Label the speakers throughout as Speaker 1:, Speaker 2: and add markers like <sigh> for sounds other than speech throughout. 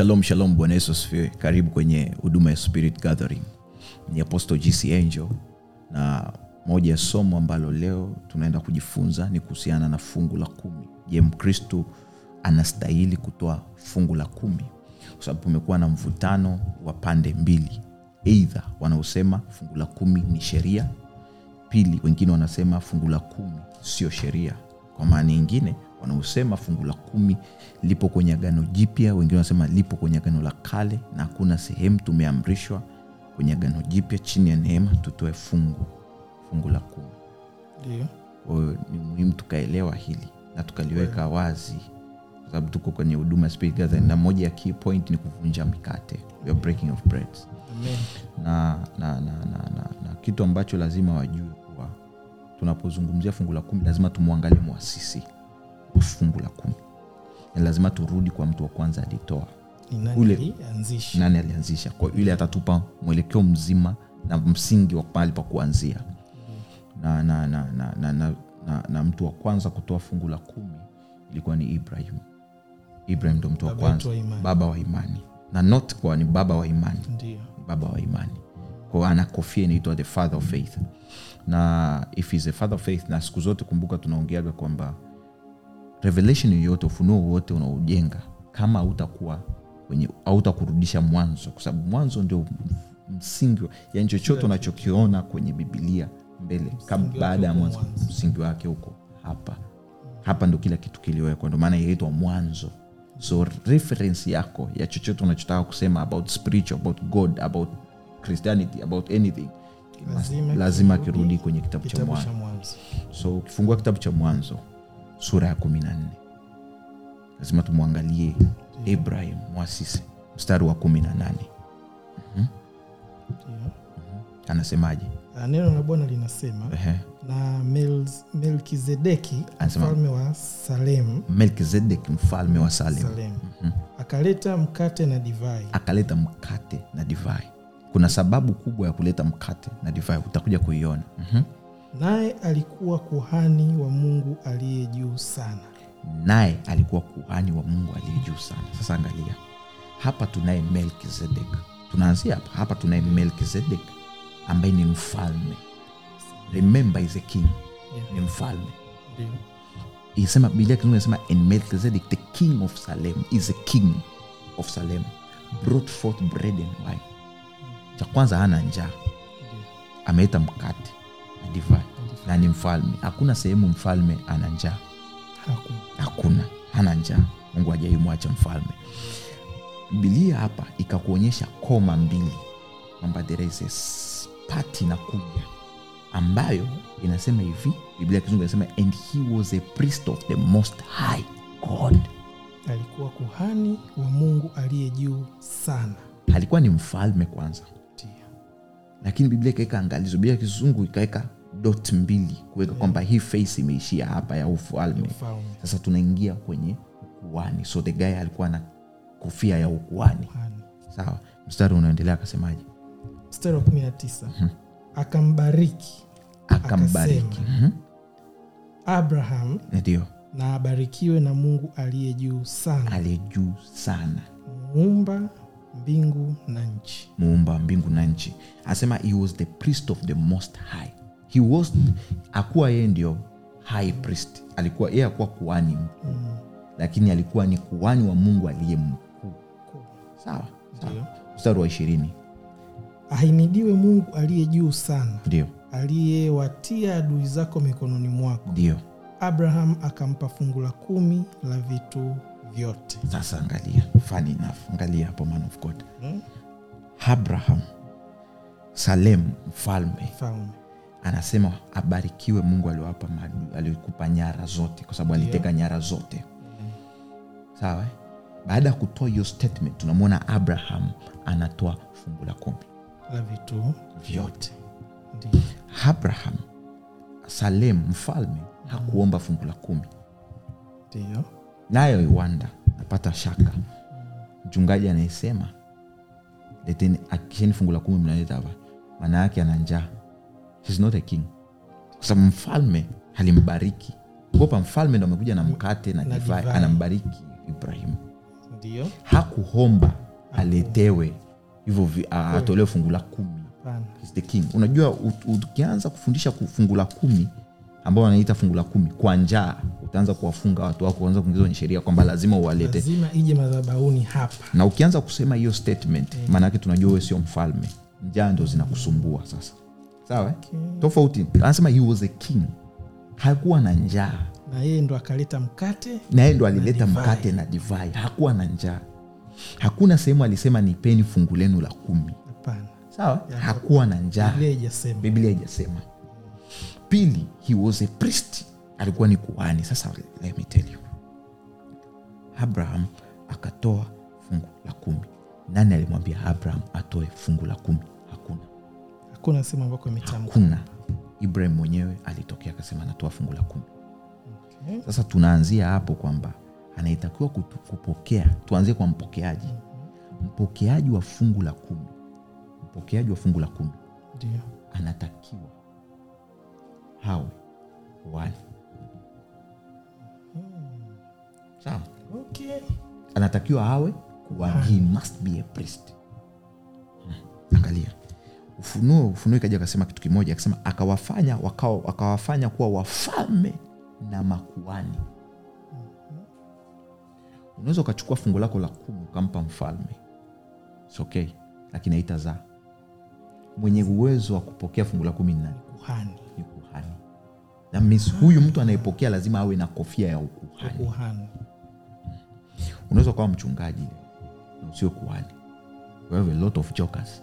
Speaker 1: shalom shalom bwana yesu asifiwe. Karibu kwenye huduma ya spirit gathering. Ni apostle gc angel na moja ya somo ambalo leo tunaenda kujifunza ni kuhusiana na fungu la kumi. Je mkristu anastahili kutoa fungu la kumi? Kwa sababu umekuwa na mvutano wa pande mbili. Eidha wanaosema fungu la kumi ni sheria pili wengine wanasema fungu la kumi sio sheria. Kwa maana nyingine wanaosema fungu la kumi lipo kwenye agano jipya wengine wanasema lipo kwenye agano la kale na hakuna sehemu tumeamrishwa kwenye agano jipya chini ya neema tutoe fungu fungu la kumi. Kwa ni muhimu tukaelewa hili na tukaliweka wazi kwa sababu tuko kwenye huduma Spirit Gathering, na moja ya key point ni kuvunja mikate we are breaking of breads na, na, na, na, na, na kitu ambacho lazima wajue kuwa tunapozungumzia fungu la kumi lazima tumwangalie mwasisi. wa fungu la kumi. Na lazima turudi kwa mtu wa kwanza alitoa.
Speaker 2: Ni nani
Speaker 1: Ule-
Speaker 2: alianzisha?
Speaker 1: nani alianzisha? Kwa yule atatupa mwelekeo mzima na msingi wa pahali pa kuanzia. Na, na, na, na, na, na, na, na mtu wa kwanza kutoa fungu la kumi ilikuwa ni ibrahim. Ibrahim ndo mtu wa kwanza. baba wa imani. Na not kwa ni baba wa imani.
Speaker 2: Ndiyo.
Speaker 1: baba wa imani. Kwao ana kofia inaitwa the father of faith. Na if is a father of faith na siku zote kumbuka tunaongeaga kwamba revelation yoyote ufunuo wowote unaojenga kama hautakuwa kwenye hautakurudisha mwanzo kwa sababu mwanzo ndio msingi yani chochote unachokiona kwenye bibilia mbele baada ya mwanzo msingi wake huko hapa. Hapa ndo kila kitu kiliwekwa ndo maana inaitwa mwanzo. So reference yako ya chochote unachotaka kusema about spiritual about god about christianity about anything
Speaker 2: Lazima
Speaker 1: lazima
Speaker 2: kirudi
Speaker 1: kwenye kitabu
Speaker 2: kitabu cha mwanzo.
Speaker 1: So ukifungua kitabu cha mwanzo sura ya kumi na nne. Lazima tumwangalie ibrahim mwasisi mstari wa kumi na nane.
Speaker 2: Ndio
Speaker 1: anasemaje?
Speaker 2: Ah, neno la bwana linasema
Speaker 1: Ehe.
Speaker 2: na melkizedeki mfalme wa salemu
Speaker 1: melkizedek mfalme wa salem.
Speaker 2: Salemu akaleta mkate na divai.
Speaker 1: Akaleta mkate na divai. Kuna sababu kubwa ya kuleta mkate na divai. Utakuja kuiona. Mhm.
Speaker 2: Naye alikuwa kuhani wa mungu aliye juu sana.
Speaker 1: Naye alikuwa kuhani wa mungu aliye juu sana. Sasa angalia. Hapa tunaye melkizedek. Tunaanzia hapa. Hapa tunaye melkizedek ambaye ni mfalme. Remember is a king.
Speaker 2: Yeah.
Speaker 1: ni mfalme.
Speaker 2: Ndio.
Speaker 1: Isema biblia kizungu inasema and melkizedek the king of salem is a king of salem. Brought forth bread and wine. Cha kwanza hana njaa. Ameleta mkate na divai na ni mfalme. Hakuna sehemu mfalme ana njaa.
Speaker 2: Hakuna.
Speaker 1: Hakuna. Hana njaa. Mungu hajaimwacha mfalme. Bibilia hapa ikakuonyesha koma mbili. Kwamba there is a s- part inakuja ambayo inasema hivi. Biblia kizungu inasema and he was a priest of the most high god.
Speaker 2: Alikuwa kuhani wa mungu aliye juu sana.
Speaker 1: Alikuwa ni mfalme kwanza lakini biblia ikaweka angalizo biblia kizungu ikaweka dot mbili kuweka kwamba hii face imeishia hapa ya ufalme. Sasa tunaingia kwenye ukuani so the guy alikuwa na kofia ya ukuani sawa. Mstari unaendelea akasemaje?
Speaker 2: Mstari wa 19 akambariki.
Speaker 1: Akambariki. Hmm.
Speaker 2: abraham
Speaker 1: ndio.
Speaker 2: na abarikiwe na mungu aliye juu sana.
Speaker 1: Aliye juu sana.
Speaker 2: Muumba mbingu na nchi.
Speaker 1: Muumba mbingu na nchi. Anasema he was the priest of the most high. He was akuwa yeye ndio high priest. Alikuwa yeye akuwa kuani mkuu. Lakini alikuwa ni kuani wa mungu aliye mkuu. Sawa mstari wa ishirini.
Speaker 2: Ahimidiwe mungu aliye juu sana.
Speaker 1: Ndio.
Speaker 2: Aliyewatia adui zako mikononi mwako.
Speaker 1: Ndio.
Speaker 2: Abraham akampa fungu la kumi la vitu vyote.
Speaker 1: Sasa angalia funny enough angalia hapo man of god.
Speaker 2: Hmm?
Speaker 1: abraham salem mfalme
Speaker 2: mfalme.
Speaker 1: anasema abarikiwe mungu aliwapa alikupa nyara zote kwa sababu aliteka nyara zote. Sawa eh? baada ya kutoa hiyo statement tunamwona abraham anatoa fungu la kumi.
Speaker 2: La vitu.
Speaker 1: Vyote.
Speaker 2: Ndio.
Speaker 1: Abraham salem mfalme hakuomba fungu la kumi.
Speaker 2: Ndio
Speaker 1: nayo iwanda napata shaka. Mchungaji anayesema leteni akisheni fungu la kumi mnaleta hapa. Maana yake ana njaa. He's not a king. Kwa sababu mfalme alimbariki gopa mfalme ndo amekuja na mkate na divai. anambariki ibrahimu.
Speaker 2: Ndio.
Speaker 1: Hakuhomba aletewe hivyo atolewe fungu la kumi. He's the king. Unajua ukianza kufundisha ku- fungu la kumi ambao wanaita fungu la kumi. Kwa njaa utaanza kuwafunga watu wako kuanza kuingiza kwenye sheria kwamba lazima uwalete.
Speaker 2: Lazima ije madhabauni hapa.
Speaker 1: Na ukianza kusema hiyo statement maana yake tunajua wewe sio mfalme. Njaa ndo zinakusumbua sasa. Sawa eh?
Speaker 2: Okay.
Speaker 1: tofauti anasema he was a king. Hakuwa na njaa.
Speaker 2: Na yeye ndo akaleta mkate
Speaker 1: na yeye ndo alileta
Speaker 2: na
Speaker 1: mkate na divai. Hakuwa na njaa. Hakuna sehemu alisema nipeni fungu lenu la kumi. Sawa? Hakuwa na njaa.
Speaker 2: Biblia
Speaker 1: haijasema pili he was a priest. Alikuwa ni kuhani. Sasa let me tell you. Abraham akatoa fungu la kumi. Nani alimwambia abraham atoe fungu la kumi? Hakuna.
Speaker 2: Hakuna sehemu ambako imetamka
Speaker 1: hakuna. Ibrahim mwenyewe alitokea akasema anatoa fungu la kumi.
Speaker 2: Okay.
Speaker 1: sasa tunaanzia hapo kwamba anaitakiwa kupokea tuanzie kwa mpokeaji. Mpokeaji wa fungu la kumi. Mpokeaji wa fungu la kumi.
Speaker 2: Dio.
Speaker 1: anatakiwa hawe kuhani sawa.
Speaker 2: Okay.
Speaker 1: anatakiwa awe kuwa he must be a priest. Hmm. angalia. Ufunuo ufunuo ikaja akasema kitu kimoja akasema akawafanya wakawa, akawafanya kuwa wafalme na makuani unaweza ukachukua fungu lako la kumi ukampa mfalme. It's okay. Lakini haitazaa. Mwenye uwezo wa kupokea fungu la kumi ni nani?
Speaker 2: Kuhani
Speaker 1: That means huyu mtu anayepokea lazima awe na kofia ya ukuhani.
Speaker 2: Ukuhani.
Speaker 1: Unaweza kuwa mchungaji na usio kuhani. We have a lot of jokers.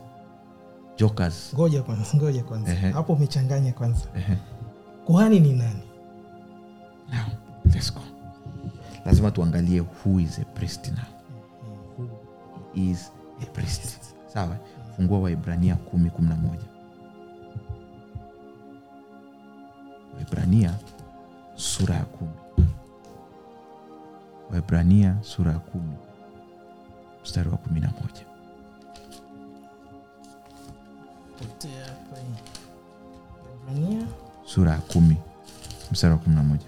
Speaker 1: Jokers.
Speaker 2: Ngoja kwanza, ngoja kwanza.
Speaker 1: Ehe.
Speaker 2: Hapo umechanganya kwanza.
Speaker 1: Ehe.
Speaker 2: Kuhani ni nani?
Speaker 1: Now, let's go. Lazima tuangalie who is a priest now. Mm-hmm. Who is a priest. Sawa? Fungua Waibrania 10:11. Waebrania sura ya kumi. Waebrania sura ya kumi mstari wa kumi na moja. Sura ya kumi mstari wa kumi na moja.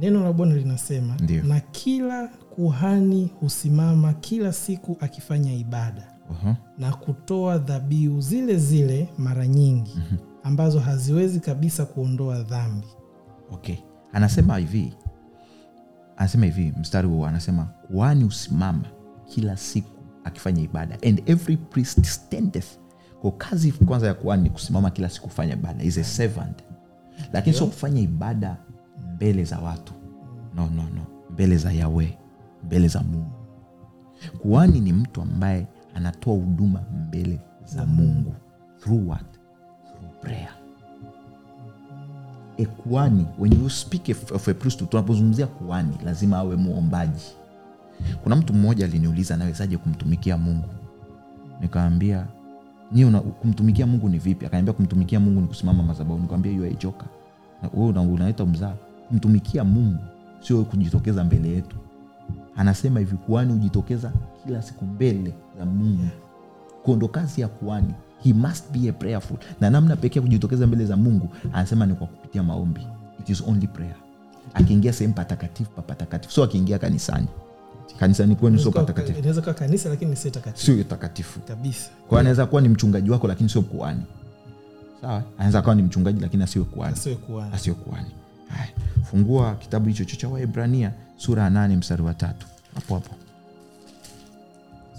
Speaker 2: Neno la Bwana linasema,
Speaker 1: Ndiyo.
Speaker 2: na kila kuhani husimama kila siku akifanya ibada
Speaker 1: Oho.
Speaker 2: na kutoa dhabihu zile zile mara nyingi ambazo haziwezi kabisa kuondoa dhambi.
Speaker 1: Okay. Anasema hivi. Anasema hivi mstari huo anasema kuhani husimama kila siku akifanya ibada and every priest standeth. Kwa kazi kwanza ya kuhani ni kusimama kila siku kufanya ibada. Is a servant. Lakini sio kufanya ibada mbele za watu. No no no. Mbele za yawe mbele za mungu. Kuhani ni mtu ambaye anatoa huduma mbele za mungu. Through what? Through prayer. A kuani when you speak of- a priesthood tunapozungumzia kuani lazima awe muombaji kuna mtu mmoja aliniuliza nawezaje kumtumikia mungu? Nikaambia nyi kumtumikia mungu ni vipi? Akaniambia kumtumikia mungu ni kusimama madhabahu nikamwambia hiyo aijoka unaleta mzaa kumtumikia mungu sio wewe kujitokeza mbele yetu anasema hivi kuhani hujitokeza kila siku mbele za mungu. Kondo kazi ya kuhani. He must be a prayerful. Na namna pekee ya kujitokeza mbele za mungu anasema ni kwa kupitia maombi. It is only prayer. Akiingia sehemu patakatifu papatakatifu so akiingia kanisani. Kanisani kwenu sio patakatifu.
Speaker 2: takatifu.
Speaker 1: Sio takatifu.
Speaker 2: Kabisa.
Speaker 1: Kwa anaweza kuwa ni mchungaji wako lakini sio kuani sawa? Anaweza kuwa ni mchungaji lakini asiwe kuani
Speaker 2: asiwe kuhani
Speaker 1: fungua kitabu hicho cho cha waebrania sura ya nane mstari wa tatu. Hapo hapo.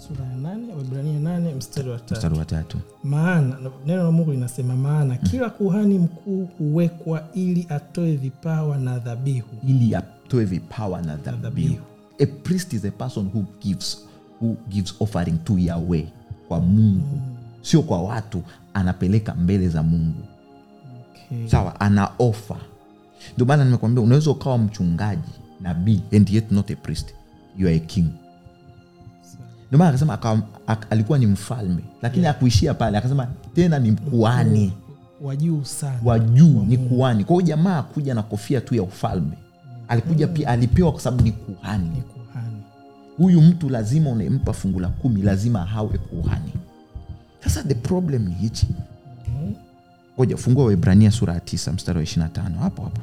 Speaker 2: Sura ya nane Waebrania nane mstari wa tatu.
Speaker 1: Mstari wa tatu.
Speaker 2: Maana neno la mungu linasema maana kila kuhani mkuu huwekwa ili atoe vipawa na dhabihu.
Speaker 1: Ili atoe vipawa na dhabihu. a priest is a person who gives, who gives offering to yahweh kwa mungu. Sio kwa watu anapeleka mbele za mungu.
Speaker 2: Okay.
Speaker 1: sawa ana ofa ndio maana nimekwambia unaweza ukawa mchungaji nabii and yet not a priest. You are a king. Ndio maana akasema aka, ak, alikuwa ni mfalme lakini akuishia pale akasema tena ni mkuani
Speaker 2: wajuu sana.
Speaker 1: Wajuu ni kuhani. Kwa hiyo jamaa akuja na kofia tu ya ufalme. Alikuja pia alipewa kwa sababu ni kuhani.
Speaker 2: Ni kuhani.
Speaker 1: Huyu mtu lazima unayempa fungu la kumi lazima hawe kuhani. Sasa the problem ni hichi. Ngoja fungua waibrania sura ya tisa mstari wa ishirina tano. Hapo hapo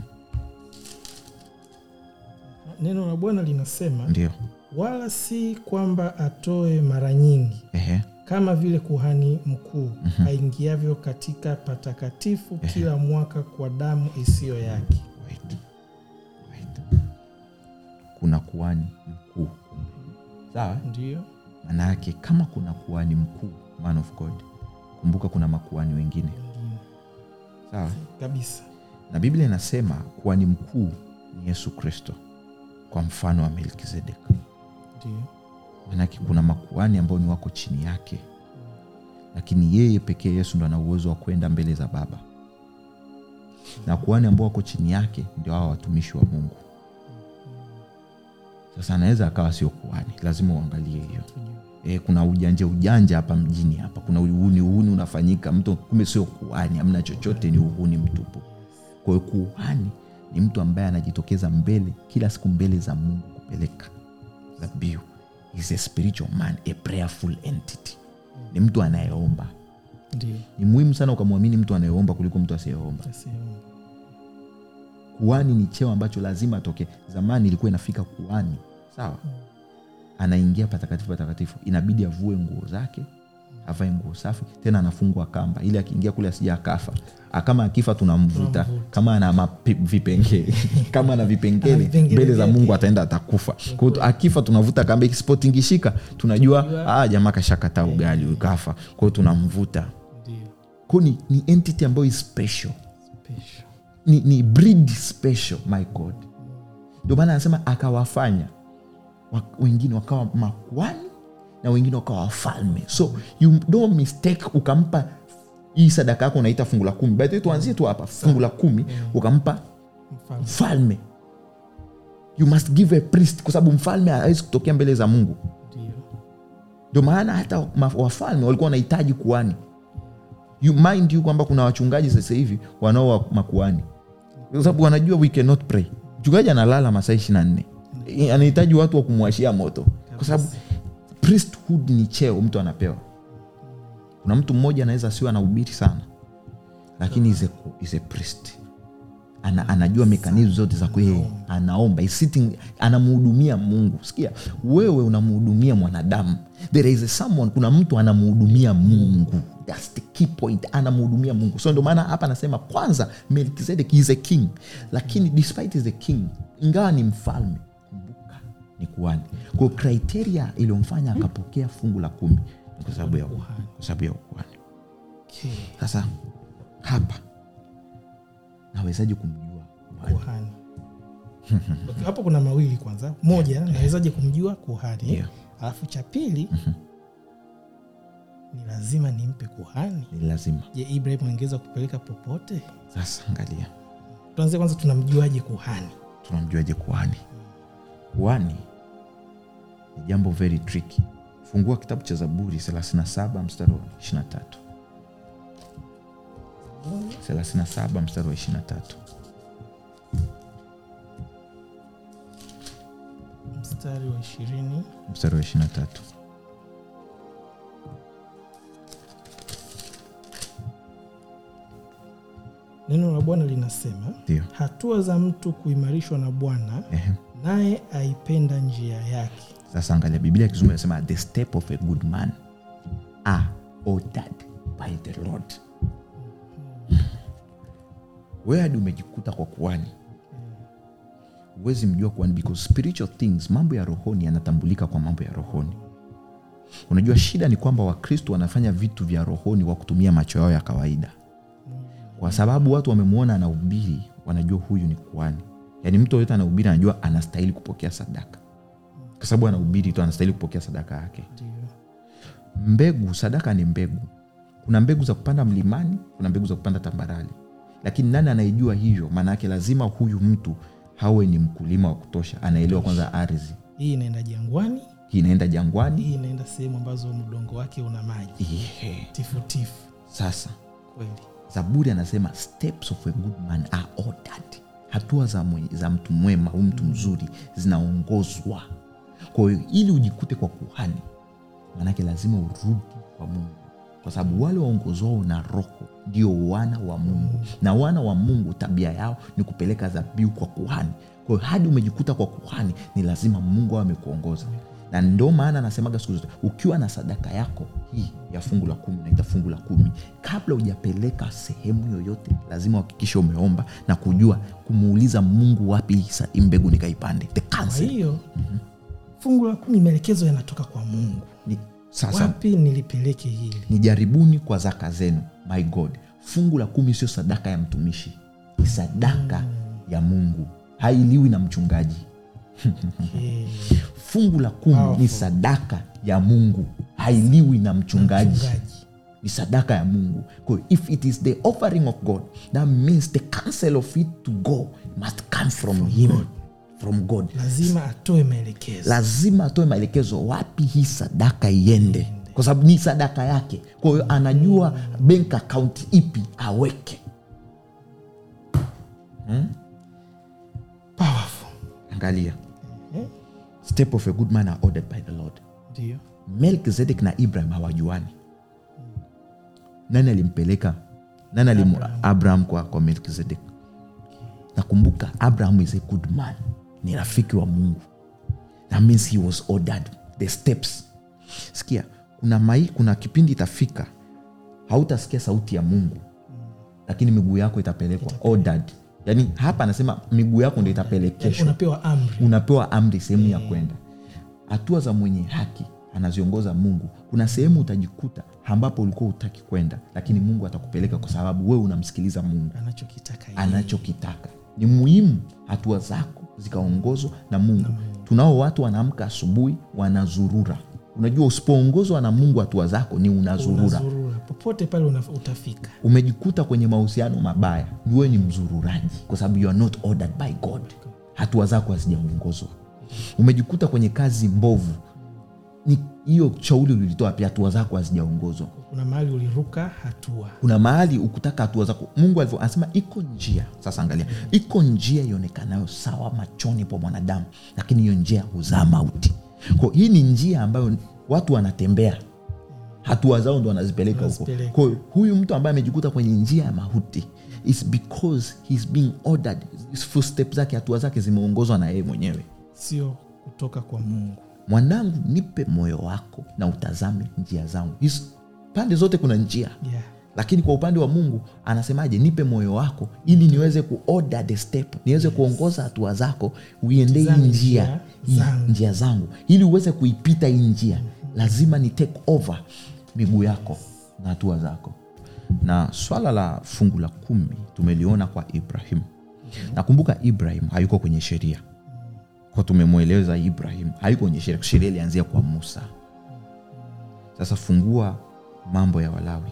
Speaker 2: neno la bwana linasema
Speaker 1: ndio.
Speaker 2: Wala si kwamba atoe mara nyingi
Speaker 1: Ehe.
Speaker 2: kama vile kuhani mkuu aingiavyo katika patakatifu kila mwaka kwa damu isiyo yake.
Speaker 1: Wait. Wait. kuna kuhani mkuu. Sawa?
Speaker 2: Ndio.
Speaker 1: Maana yake kama kuna kuhani mkuu man of god kumbuka kuna makuhani wengine.
Speaker 2: Wengine.
Speaker 1: sawa?
Speaker 2: Kabisa.
Speaker 1: Na biblia inasema kuhani mkuu ni yesu kristo kwa mfano wa melkizedek.
Speaker 2: Ndiyo
Speaker 1: manake kuna makuani ambao ni wako chini yake. Lakini yeye pekee yesu ndo ana uwezo wa kwenda mbele za baba. Na kuani ambao wako chini yake ndio hawa watumishi wa mungu. Sasa anaweza akawa sio kuani lazima uangalie hiyo. E, kuna ujanja ujanja hapa mjini hapa. Kuna uhuni uhuni unafanyika. Mtu kumbe sio kuani amna chochote ni uhuni mtupu. Kwa hiyo kuhani ni mtu ambaye anajitokeza mbele kila siku mbele za mungu kupeleka. Dhabihu is a spiritual man a prayerful entity. Ni mtu anayeomba.
Speaker 2: Ndiyo
Speaker 1: ni muhimu sana ukamwamini mtu anayeomba kuliko mtu asiyeomba. Kuani ni cheo ambacho lazima atokee zamani ilikuwa inafika kuani sawa? Anaingia patakatifu patakatifu. Inabidi avue nguo zake avae nguo safi. Tena anafungwa kamba. Ili akiingia kule asija akafa. Ah, kama akifa tunamvuta. <laughs> Kama ana vipengele. Kama ana vipengele mbele za mungu ataenda atakufa. Kwao akifa tunavuta kamba. Ikisipotingishika tunajua ah, jamaa kashakata ugali ukafa kwao tunamvuta. Kwao ni, ni entity ambayo is special.
Speaker 2: Special.
Speaker 1: Ni, ni breed special my god. Ndio maana anasema akawafanya. Wengine wakawa makwani na wengine wakawa wafalme. So you don't mistake ukampa hii sadaka yako unaita fungu la kumi. Bahi tuanzie tu hapa. Fungu la kumi ukampa
Speaker 2: mfalme.
Speaker 1: mfalme. You must give a priest kwa sababu mfalme hawezi kutokea mbele za mungu. Ndio. Maana hata wafalme walikuwa wanahitaji kuani you mind you kwamba kuna wachungaji sasa hivi wanaoa makuani kwa sababu wanajua we cannot pray. Mchungaji analala masaa ishiri na nne. Anahitaji watu wa kumwashia moto. Kwa sababu priesthood ni cheo mtu anapewa. Kuna mtu mmoja anaweza asiwe anahubiri sana lakini is a, is a priest. Ana, anajua mekanismu zote za kwe anaomba sitting anamhudumia mungu. Sikia wewe unamhudumia mwanadamu. There is a someone kuna mtu anamhudumia mungu. Thats the key point. Anamhudumia mungu. So ndio maana hapa anasema kwanza melkizedek is a king. Lakini despite is a king ingawa ni mfalme ni kuhani kwa kriteria iliyomfanya akapokea fungu la kumi ni kwa sababu ya
Speaker 2: Ukuhani.
Speaker 1: kwa sababu ya ukuhani. Sasa hapa nawezaje kumjua kuhani?
Speaker 2: kuhani. Okay, <laughs> hapo kuna mawili kwanza. Moja nawezaje kumjua kuhani?
Speaker 1: Yeah.
Speaker 2: alafu cha pili ni lazima nimpe kuhani?
Speaker 1: Ni lazima.
Speaker 2: Je ibrahim angeweza kupeleka popote?
Speaker 1: Sasa angalia.
Speaker 2: Tuanze kwanza tunamjuaje kuhani?
Speaker 1: Tunamjuaje kuhani? Kuhani ni jambo very tricky. Fungua kitabu cha zaburi 37 mstari wa 23 37 mstari wa 23
Speaker 2: mstari wa ishirini.
Speaker 1: Mstari wa 23
Speaker 2: neno la bwana linasema
Speaker 1: Dio.
Speaker 2: hatua za mtu kuimarishwa na bwana naye aipenda njia yake
Speaker 1: sasa angalia biblia kizungu inasema the step of a good man are ordered by the lord. Wewe umejikuta kwa kuani huwezi mjua kuani because spiritual things mambo ya rohoni yanatambulika kwa mambo ya rohoni. Unajua shida ni kwamba wakristo wanafanya vitu vya rohoni kwa kutumia macho yao ya kawaida. Kwa sababu watu wamemwona anahubiri wanajua huyu ni kuani yaani mtu yoyote anahubiri anajua anastahili kupokea sadaka kwa sababu anahubiri tu anastahili kupokea sadaka yake. Mbegu sadaka ni mbegu. Kuna mbegu za kupanda mlimani kuna mbegu za kupanda tambarali lakini nani anaijua hivyo? Maana yake lazima huyu mtu hawe ni mkulima wa kutosha anaelewa kwanza ardhi.
Speaker 2: Hii inaenda jangwani.
Speaker 1: Hii inaenda jangwani.
Speaker 2: Hii inaenda sehemu ambazo mdongo wake una maji. Tifutifu
Speaker 1: sasa
Speaker 2: kweli.
Speaker 1: Zaburi anasema steps of a good man are ordered. Hatua za, mwe, za mtu mwema au mtu mzuri zinaongozwa kwa hiyo ili ujikute kwa kuhani maanake lazima urudi kwa mungu. Kwa sababu wale waongozwao na roho ndio wana wa mungu. Na wana wa mungu tabia yao ni kupeleka dhabihu kwa kuhani. Kwa hiyo hadi umejikuta kwa kuhani ni lazima mungu awe amekuongoza. Na ndo maana anasemaga siku zote ukiwa na sadaka yako hii ya fungu la kumi naita fungu la kumi kabla hujapeleka sehemu yoyote lazima uhakikishe umeomba na kujua kumuuliza mungu wapi hii mbegu nikaipande. The
Speaker 2: kwa
Speaker 1: counsel.
Speaker 2: hiyo fungu la kumi maelekezo yanatoka kwa mungu.
Speaker 1: Ni- sasa
Speaker 2: wapi nilipeleke hili?
Speaker 1: ni jaribuni kwa zaka zenu my god. Fungu la kumi sio sadaka ya mtumishi ni sadaka ya mungu. Hailiwi na mchungaji.
Speaker 2: Okay. <laughs>
Speaker 1: fungu la kumi
Speaker 2: Powerful.
Speaker 1: ni sadaka ya mungu. Hailiwi na mchungaji.
Speaker 2: Mchungaji.
Speaker 1: Ni sadaka ya mungu. Kwa if it is the offering of god that means the counsel of it to go must come from, him from god.
Speaker 2: Lazima atoe maelekezo.
Speaker 1: Lazima atoe maelekezo wapi hii sadaka iende. Kwa sababu ni sadaka yake. Kwa hiyo anajua bank account ipi aweke.
Speaker 2: Powerful.
Speaker 1: Angalia. Step of a good man are ordered by the lord.
Speaker 2: Ndio.
Speaker 1: Melkizedek na ibrahim hawajuani. Nani alimpeleka? Nani alim abraham, kwa, kwa melkizedek. Nakumbuka abraham is a good man ni rafiki wa mungu. That means he was ordered. The steps. Sikia kuna mai kuna kipindi itafika hautasikia sauti ya mungu lakini miguu yako itapelekwa. Ordered. Yaani hapa anasema miguu yako ndo itapelekeshwa.
Speaker 2: Unapewa amri.
Speaker 1: Unapewa amri sehemu ya kwenda. Hatua za mwenye haki anaziongoza mungu. Kuna sehemu utajikuta ambapo ulikuwa utaki kwenda lakini mungu atakupeleka kwa sababu wewe unamsikiliza mungu.
Speaker 2: Anachokitaka
Speaker 1: anachokitaka ni muhimu hatua zako zikaongozwa na mungu. Tunao watu wanaamka asubuhi wanazurura. Unajua usipoongozwa na mungu hatua zako ni unazurura.
Speaker 2: Unazurura. popote pale utafika.
Speaker 1: Umejikuta kwenye mahusiano mabaya wewe ni mzururaji kwa sababu you are not ordered by god. Hatua zako hazijaongozwa. Umejikuta kwenye kazi mbovu hiyo shauri ulilitoa pia hatua zako hazijaongozwa.
Speaker 2: Kuna mahali uliruka hatua.
Speaker 1: Kuna mahali ukutaka hatua zako. Mungu alivyo anasema iko njia. Sasa angalia iko njia ionekanayo sawa machoni pa mwanadamu lakini hiyo njia huzaa mauti. Kwa hii ni njia ambayo watu wanatembea. Hatua zao ndo wanazipeleka huko.
Speaker 2: Wanazipeleka.
Speaker 1: huyu mtu ambaye amejikuta kwenye njia ya mauti is because he's being ordered. His zake hatua zake zimeongozwa na yeye mwenyewe.
Speaker 2: Sio kutoka kwa mungu
Speaker 1: mwanangu nipe moyo wako na utazame njia zangu. Hizo pande zote kuna njia.
Speaker 2: Yeah.
Speaker 1: lakini kwa upande wa mungu anasemaje? Nipe moyo wako ili niweze kuorder the step niweze kuongoza hatua zako uiende hii njia
Speaker 2: njia zangu.
Speaker 1: njia zangu. Ili uweze kuipita hii njia lazima ni take over miguu yako na hatua zako. Na swala la fungu la kumi tumeliona kwa ibrahim. Nakumbuka ibrahim hayuko kwenye sheria kwa tumemweleza ibrahim haiko kwenye sheria sheria ilianzia kwa musa. Sasa fungua mambo ya walawi.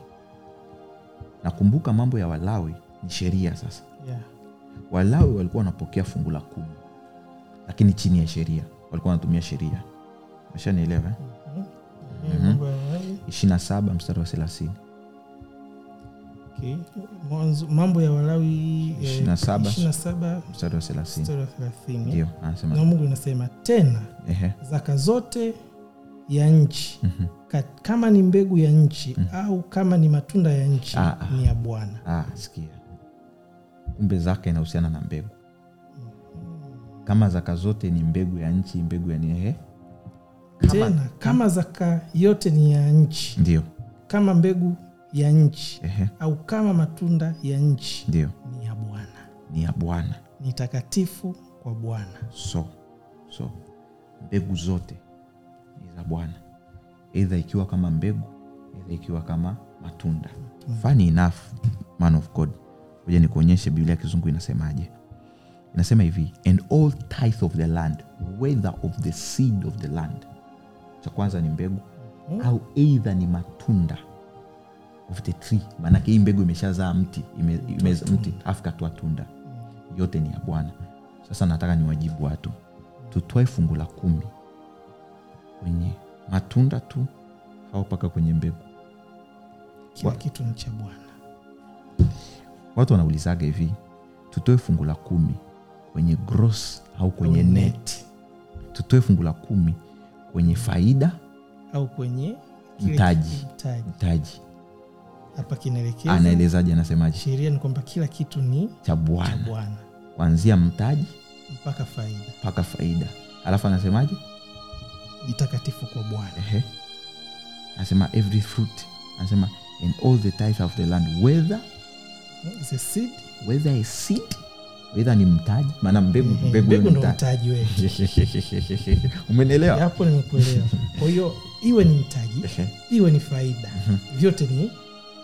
Speaker 1: Nakumbuka mambo ya walawi ni sheria sasa.
Speaker 2: Yeah.
Speaker 1: walawi walikuwa wanapokea fungu la kumi lakini chini ya sheria walikuwa wanatumia sheria. Meshanielewa eh?
Speaker 2: Eh, mambo ya Walawi.
Speaker 1: 27 mstari wa 30
Speaker 2: Okay. Mwanzo- mambo ya walawi eh,
Speaker 1: 27.
Speaker 2: 27
Speaker 1: mstari wa 30
Speaker 2: mstari wa 30
Speaker 1: ndio
Speaker 2: na mungu inasema tena
Speaker 1: ehe.
Speaker 2: zaka zote ya nchi ka, kama ni mbegu ya nchi au kama ni matunda ya nchi
Speaker 1: Ah, ah.
Speaker 2: ni ya bwana.
Speaker 1: Ah, sikia. Kumbe zaka inahusiana na mbegu. Kama zaka zote ni mbegu ya nchi mbegu ya niehe
Speaker 2: tena kama zaka yote ni ya nchi
Speaker 1: ndio.
Speaker 2: kama mbegu ya nchi
Speaker 1: ehe.
Speaker 2: au kama matunda ya nchi
Speaker 1: ndio.
Speaker 2: ni ya bwana.
Speaker 1: Ni ya bwana.
Speaker 2: Ni takatifu kwa bwana.
Speaker 1: So so mbegu zote ni za bwana. Eidha ikiwa kama mbegu eidha ikiwa kama matunda. Funny enough man of god kuja nikuonyeshe biblia ya kizungu inasemaje. Inasema hivi and all tithe of the land whether of the seed of the land. Cha kwanza ni mbegu au eidha ni matunda of the tree. Maanake hii mbegu imeshazaa mti ime, ime, mti afu katoa tunda. Yote ni ya bwana. Sasa nataka niwajibu watu. Tutoe fungu la kumi. Kwenye matunda tu au mpaka kwenye mbegu.
Speaker 2: Kila kitu ni cha bwana.
Speaker 1: Watu wanaulizaga hivi tutoe fungu la kumi kwenye gross au kwenye
Speaker 2: Au
Speaker 1: net? tutoe fungu la kumi kwenye faida
Speaker 2: au kwenye
Speaker 1: mtaji.
Speaker 2: mtaji hapa kinaelekeza
Speaker 1: anaelezaje anasemaje?
Speaker 2: sheria ni kwamba kila kitu ni
Speaker 1: cha bwana.
Speaker 2: kwanzia
Speaker 1: kuanzia mtaji
Speaker 2: mpaka faida.
Speaker 1: mpaka faida. Alafu anasemaje?
Speaker 2: Ni takatifu kwa bwana.
Speaker 1: Anasema every fruit. Anasema and all the tithe of the land. Whether
Speaker 2: Is a seed?
Speaker 1: whether a seed wedha ni mtaji. Maana mbegu mbegu
Speaker 2: mbegu ndo
Speaker 1: mtaji.
Speaker 2: mtaji wewe <laughs>
Speaker 1: umenielewa?
Speaker 2: Hapo nimekuelewa. Kwa hiyo iwe ni mtaji iwe ni faida. Vyote ni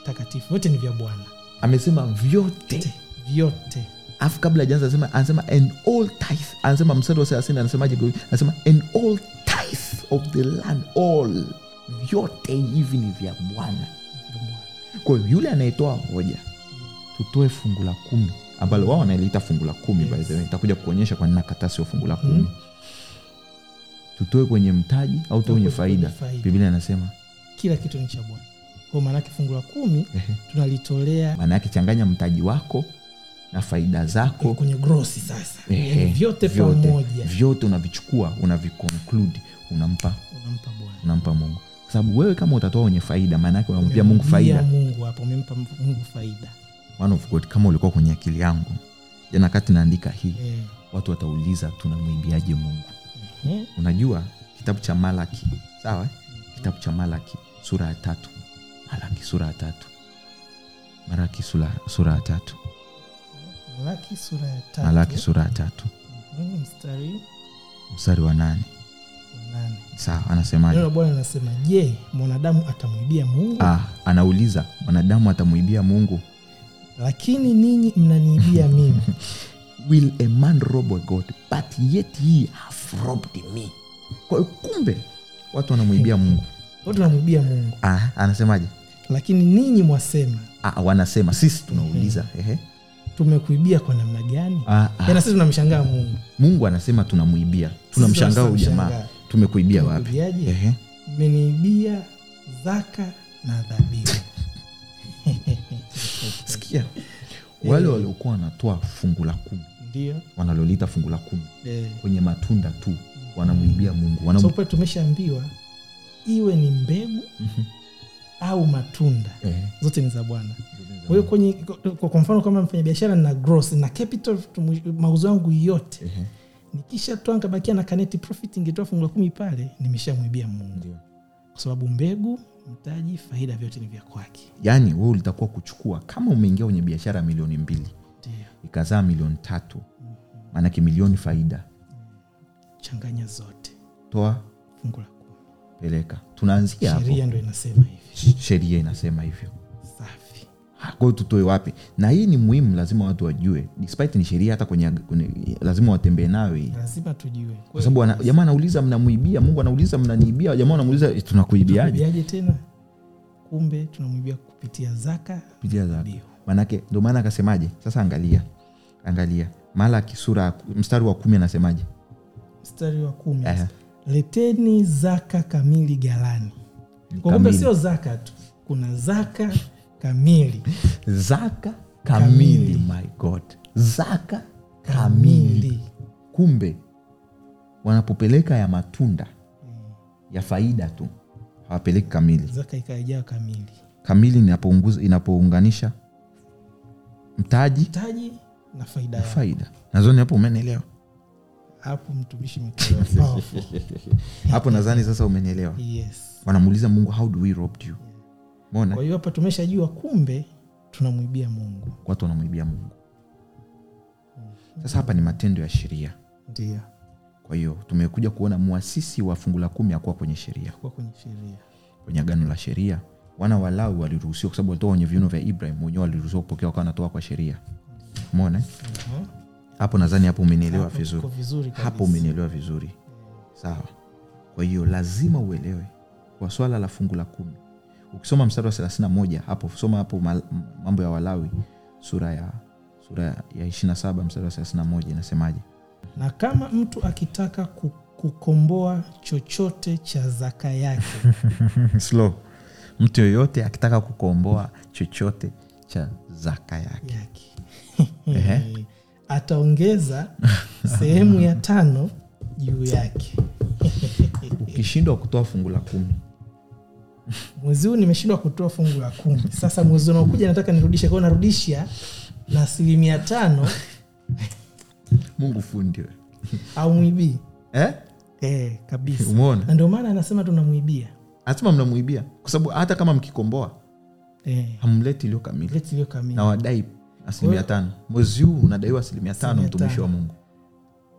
Speaker 2: takatifu vyote ni vya bwana.
Speaker 1: Amesema vyote.
Speaker 2: Vyote,
Speaker 1: afu kabla ajaanza anasema anasema and all tithe. Anasema mstari wa thelathini anasemaje? Anasema and all tithe of the land all. Vyote hivi ni vya bwana. Kwa hiyo yule anayetoa hoja tutoe fungu la kumi ambalo wao wanaliita fungu la kumi
Speaker 2: Yes.
Speaker 1: by the way. Itakuja kuonyesha kwa nini nakataa sio fungu la kumi. Tutoe kwenye mtaji au tutoe kwenye
Speaker 2: Tutoe kwenye
Speaker 1: faida.
Speaker 2: faida.
Speaker 1: biblia anasema
Speaker 2: kila kitu ni cha bwana kwa maanake fungu la kumi tunalitolea
Speaker 1: maana yake changanya mtaji wako na faida zako.
Speaker 2: Kwenye grosi sasa.
Speaker 1: Ehe,
Speaker 2: Yaani vyote pamoja.
Speaker 1: Vyote unavichukua unaviconclude unampa.
Speaker 2: Unampa bwana.
Speaker 1: Unampa mungu. Kwa sababu wewe kama utatoa wenye faida maana yake unampia mungu faida.
Speaker 2: Mungu hapo umempa mungu faida.
Speaker 1: One of God, kama ulikuwa kwenye akili yangu jana kati naandika hii
Speaker 2: e,
Speaker 1: watu watauliza tunamwimbiaje mungu?
Speaker 2: Eh,
Speaker 1: unajua kitabu cha malaki sawa? Kitabu cha malaki sura ya tatu malaki sura ya tatu. Malaki sura, sura ya tatu.
Speaker 2: Malaki sura ya tatu.
Speaker 1: Malaki sura ya tatu.
Speaker 2: Mstari?
Speaker 1: Mstari wa nane.
Speaker 2: Wa
Speaker 1: sawa anasemaje?
Speaker 2: Neno bwana anasema je mwanadamu atamwibia mungu?
Speaker 1: Ah, anauliza mwanadamu atamwibia mungu?
Speaker 2: Lakini ninyi mnaniibia <laughs> mimi.
Speaker 1: Will a man rob a god but yet ye have robbed me? Kwa hiyo kumbe watu wanamwibia <laughs> mungu
Speaker 2: tunamwibia mungu.
Speaker 1: Ah, anasemaje?
Speaker 2: Lakini ninyi mwasema.
Speaker 1: Ah, wanasema. Sisi tunauliza. Ehe.
Speaker 2: tumekuibia kwa namna gani?
Speaker 1: Ah, ah.
Speaker 2: sisi tunamshangaa mungu.
Speaker 1: Mungu anasema tunamwibia. Tunamshangaa
Speaker 2: ujamaa
Speaker 1: tumekuibia wapi?
Speaker 2: Mmeniibia zaka na dhabihu. <laughs>
Speaker 1: Sikia. Wale waliokuwa wanatoa fungu la kumi.
Speaker 2: Ndio.
Speaker 1: Wanalolita fungu la kumi.
Speaker 2: Eh.
Speaker 1: kwenye matunda tu. Wanamwibia mungu. Wanam...
Speaker 2: so tumeshaambiwa iwe ni mbegu au matunda.
Speaker 1: Eh.
Speaker 2: zote ni za bwana. Kwa hiyo kwenye kwa mfano kama mfanya biashara na gross na capital mauzo yangu yote
Speaker 1: Ehe.
Speaker 2: nikishatoa nkabakia na kaneti profit ingetoa fungu la kumi pale nimeshamwibia mungu. Kwa sababu mbegu mtaji faida vyote ni vya kwake.
Speaker 1: Yaani wewe ulitakuwa kuchukua kama umeingia kwenye biashara milioni mbili ikazaa milioni tatu maanake milioni faida.
Speaker 2: Changanya zote.
Speaker 1: Toa.
Speaker 2: Fungu la
Speaker 1: peleka tunaanzia hapo.
Speaker 2: Sheria ndo inasema hivi
Speaker 1: sheria inasema hivyo.
Speaker 2: Safi.
Speaker 1: Ha, tutoe wapi? Na hii ni muhimu lazima watu wajue. Despite ni sheria hata kwenye, kwenye lazima watembee nayo hii.
Speaker 2: Lazima tujue.
Speaker 1: Kwa sababu jamaa anauliza mnamwibia mungu anauliza mnaniibia jamaa anamuuliza "Eh, tunakuibiaje?
Speaker 2: Tena? Kumbe tunamwibia kupitia zaka.
Speaker 1: Kupitia zaka.
Speaker 2: Ndio.
Speaker 1: manake ndo maana akasemaje? Sasa angalia angalia. Malaki sura mstari wa kumi anasemaje?
Speaker 2: Mstari wa kumi.
Speaker 1: Ehe.
Speaker 2: Leteni zaka kamili ghalani. Kwa kumbe sio zaka tu kuna zaka kamili.
Speaker 1: Zaka kamili,
Speaker 2: Kamili.
Speaker 1: my god. Zaka kamili.
Speaker 2: Kamili.
Speaker 1: Kumbe wanapopeleka ya matunda ya faida tu hawapeleki kamili.
Speaker 2: Zaka ikaijaa kamili.
Speaker 1: Kamili inapounganisha mtaji
Speaker 2: mtaji na faida
Speaker 1: na faida. Nadhani hapo umenielewa
Speaker 2: hapo mtumishi <laughs>
Speaker 1: hapo nadhani sasa umenielewa.
Speaker 2: Yes.
Speaker 1: Wanamuuliza mungu how do we rob you? Mona
Speaker 2: kwa hiyo hapa tumeshajua kumbe tunamwibia mungu.
Speaker 1: Watu wanamwibia mungu. Sasa hapa ni matendo ya sheria.
Speaker 2: Ndio.
Speaker 1: Kwa hiyo tumekuja kuona mwasisi wa fungu la kumi akuwa kwenye sheria.
Speaker 2: Kwenye sheria.
Speaker 1: Kwenye agano la sheria wana walau waliruhusiwa kwa sababu walitoka kwenye viuno vya ibrahim wenyewe waliruhusiwa kupokea wakawa wanatoa kwa sheria. Mona
Speaker 2: Mhm.
Speaker 1: Hapo nadhani hapo umenielewa vizuri.
Speaker 2: vizuri
Speaker 1: hapo umenielewa vizuri. Sawa. Kwa hiyo lazima uelewe kwa swala la fungu la kumi. Ukisoma mstari wa 31 hapo soma hapo mambo ya walawi sura ya sura ya 27 mstari wa 31 inasemaje?
Speaker 2: Na kama mtu akitaka kukomboa chochote cha zaka yake. <laughs>
Speaker 1: Slow. Mtu yoyote akitaka kukomboa chochote cha zaka yake.
Speaker 2: Yake. <laughs> ataongeza sehemu ya tano juu yake.
Speaker 1: Ukishindwa kutoa fungu la kumi.
Speaker 2: Mwezi huu nimeshindwa kutoa fungu la kumi. Sasa mwezi unaokuja nataka nirudishe kwao narudisha na asilimia tano.
Speaker 1: Mungu fundiwe
Speaker 2: au mwibii
Speaker 1: eh?
Speaker 2: eh, kabisa.
Speaker 1: Umeona?
Speaker 2: Na ndio maana anasema tunamwibia.
Speaker 1: Anasema mnamwibia. Kwa sababu hata kama mkikomboa
Speaker 2: eh,
Speaker 1: hamleti iliyo kamili.
Speaker 2: Leti iliyo kamili.
Speaker 1: Na wadai asilimia tano. Mwezi huu unadaiwa asilimia tano mtumishi wa mungu.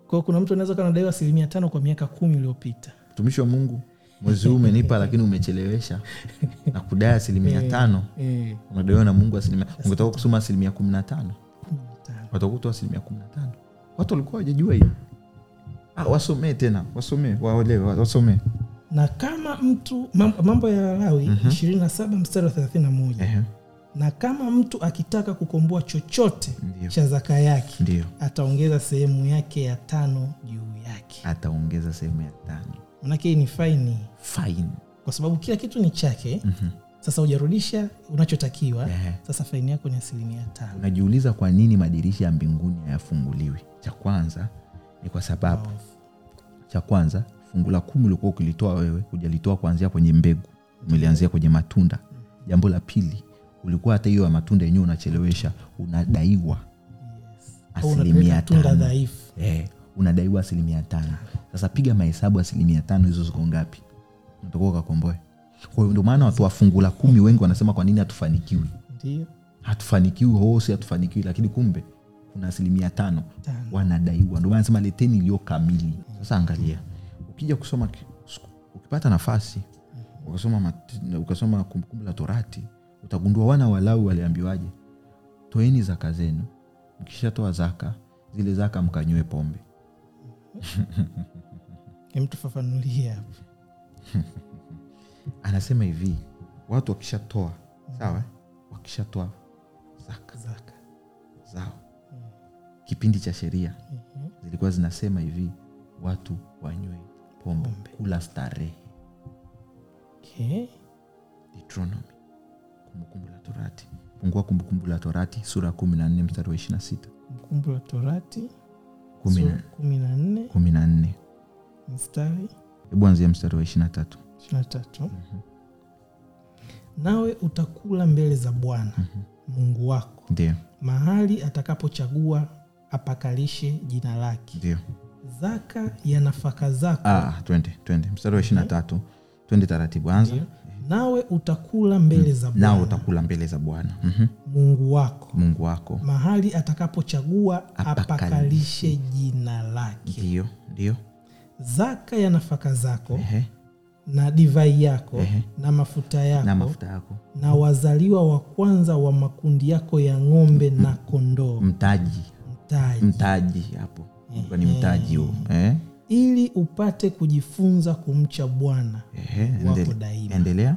Speaker 2: Kwao kuna mtu anaweza kuwa anadaiwa asilimia tano kwa miaka kumi iliyopita.
Speaker 1: Mtumishi wa mungu mwezi huu umenipa <laughs> lakini umechelewesha na kudai asilimia <laughs> tano.
Speaker 2: eh,
Speaker 1: unadaiwa na mungu asilimia ungetoka kusoma asilimia kumi na tano. Watakutoa asilimia kumi na tano. Watu walikuwa wajajua hiyo ah, wasomee tena wasomee waolewe wasomee.
Speaker 2: Na kama mtu mambo ya lawi ishirini na saba mstari wa thelathini na moja.
Speaker 1: Ehe,
Speaker 2: na kama mtu akitaka kukomboa chochote
Speaker 1: Ndiyo.
Speaker 2: cha zaka yake ataongeza sehemu yake ya tano juu yake.
Speaker 1: Ataongeza sehemu ya tano.
Speaker 2: Manake ni faini.
Speaker 1: Faini.
Speaker 2: Kwa sababu kila kitu ni chake sasa hujarudisha unachotakiwa
Speaker 1: yeah.
Speaker 2: sasa faini yako ni asilimia tano.
Speaker 1: Unajiuliza kwa nini madirisha ya mbinguni hayafunguliwi? Cha kwanza ni kwa sababu. Cha kwanza fungu la kumi ulikuwa ukilitoa wewe hujalitoa kuanzia kwenye mbegu. Umelianzia kwenye matunda. Jambo la pili ulikuwa hata hiyo ya matunda yenyewe unachelewesha unadaiwa asilimia tano. eh, unadaiwa asilimia tano. Sasa piga mahesabu asilimia tano hizo ziko ngapi? Natakuwa ukakomboe. Kwa hiyo ndio maana watu wa fungu la kumi wengi wanasema kwa nini hatufanikiwi? Hatufanikiwi hosi hatufanikiwi lakini kumbe kuna asilimia tano wanadaiwa. Ndio maana nasema leteni iliyo kamili. Sasa angalia ukija kusoma ukipata nafasi ukasoma, mat- ukasoma kumbukumbu la torati utagundua wana walawi waliambiwaje toeni zaka zenu mkishatoa zaka zile zaka mkanywe pombe. <laughs>
Speaker 2: Mtufafanulia <laughs>
Speaker 1: anasema hivi watu wakishatoa sawa wakishatoa zaka
Speaker 2: zaka.
Speaker 1: zao. Kipindi cha sheria zilikuwa zinasema hivi watu wanywe pombe
Speaker 2: Pombe.
Speaker 1: kula starehe.
Speaker 2: Okay.
Speaker 1: Deuteronomy kumbukumbu la torati. Fungua kumbukumbu la torati sura ya kumi na nne mstari wa ishirina sita.
Speaker 2: Kumbukumbu la torati
Speaker 1: Kumi na-
Speaker 2: nne mstari
Speaker 1: hebu anzia mstari wa ishiri na tatu.
Speaker 2: ishiri na tatu. Nawe utakula mbele za bwana mungu wako
Speaker 1: ndio.
Speaker 2: mahali atakapochagua apakalishe jina lake.
Speaker 1: Ndio.
Speaker 2: Zaka ya nafaka zako.
Speaker 1: Ah, twende twende. Mstari wa ishirina tatu. Twende taratibu. Anza
Speaker 2: nawe utakula mbele za Bwana, nawe
Speaker 1: utakula mbele za bwana. Mhm.
Speaker 2: mungu wako.
Speaker 1: Mungu wako.
Speaker 2: Mahali atakapochagua
Speaker 1: Apakalishe.
Speaker 2: apakalishe jina lake.
Speaker 1: Ndio ndio.
Speaker 2: Zaka ya nafaka zako
Speaker 1: Ehe.
Speaker 2: na divai yako
Speaker 1: Ehe.
Speaker 2: na mafuta yako
Speaker 1: na mafuta yako.
Speaker 2: na wazaliwa wa kwanza wa makundi yako ya ng'ombe na kondoo.
Speaker 1: Mtaji.
Speaker 2: Mtaji.
Speaker 1: Mtaji hapo. Ni mtaji huo. Eh?
Speaker 2: Ili upate kujifunza kumcha bwana wako daima.
Speaker 1: endelea.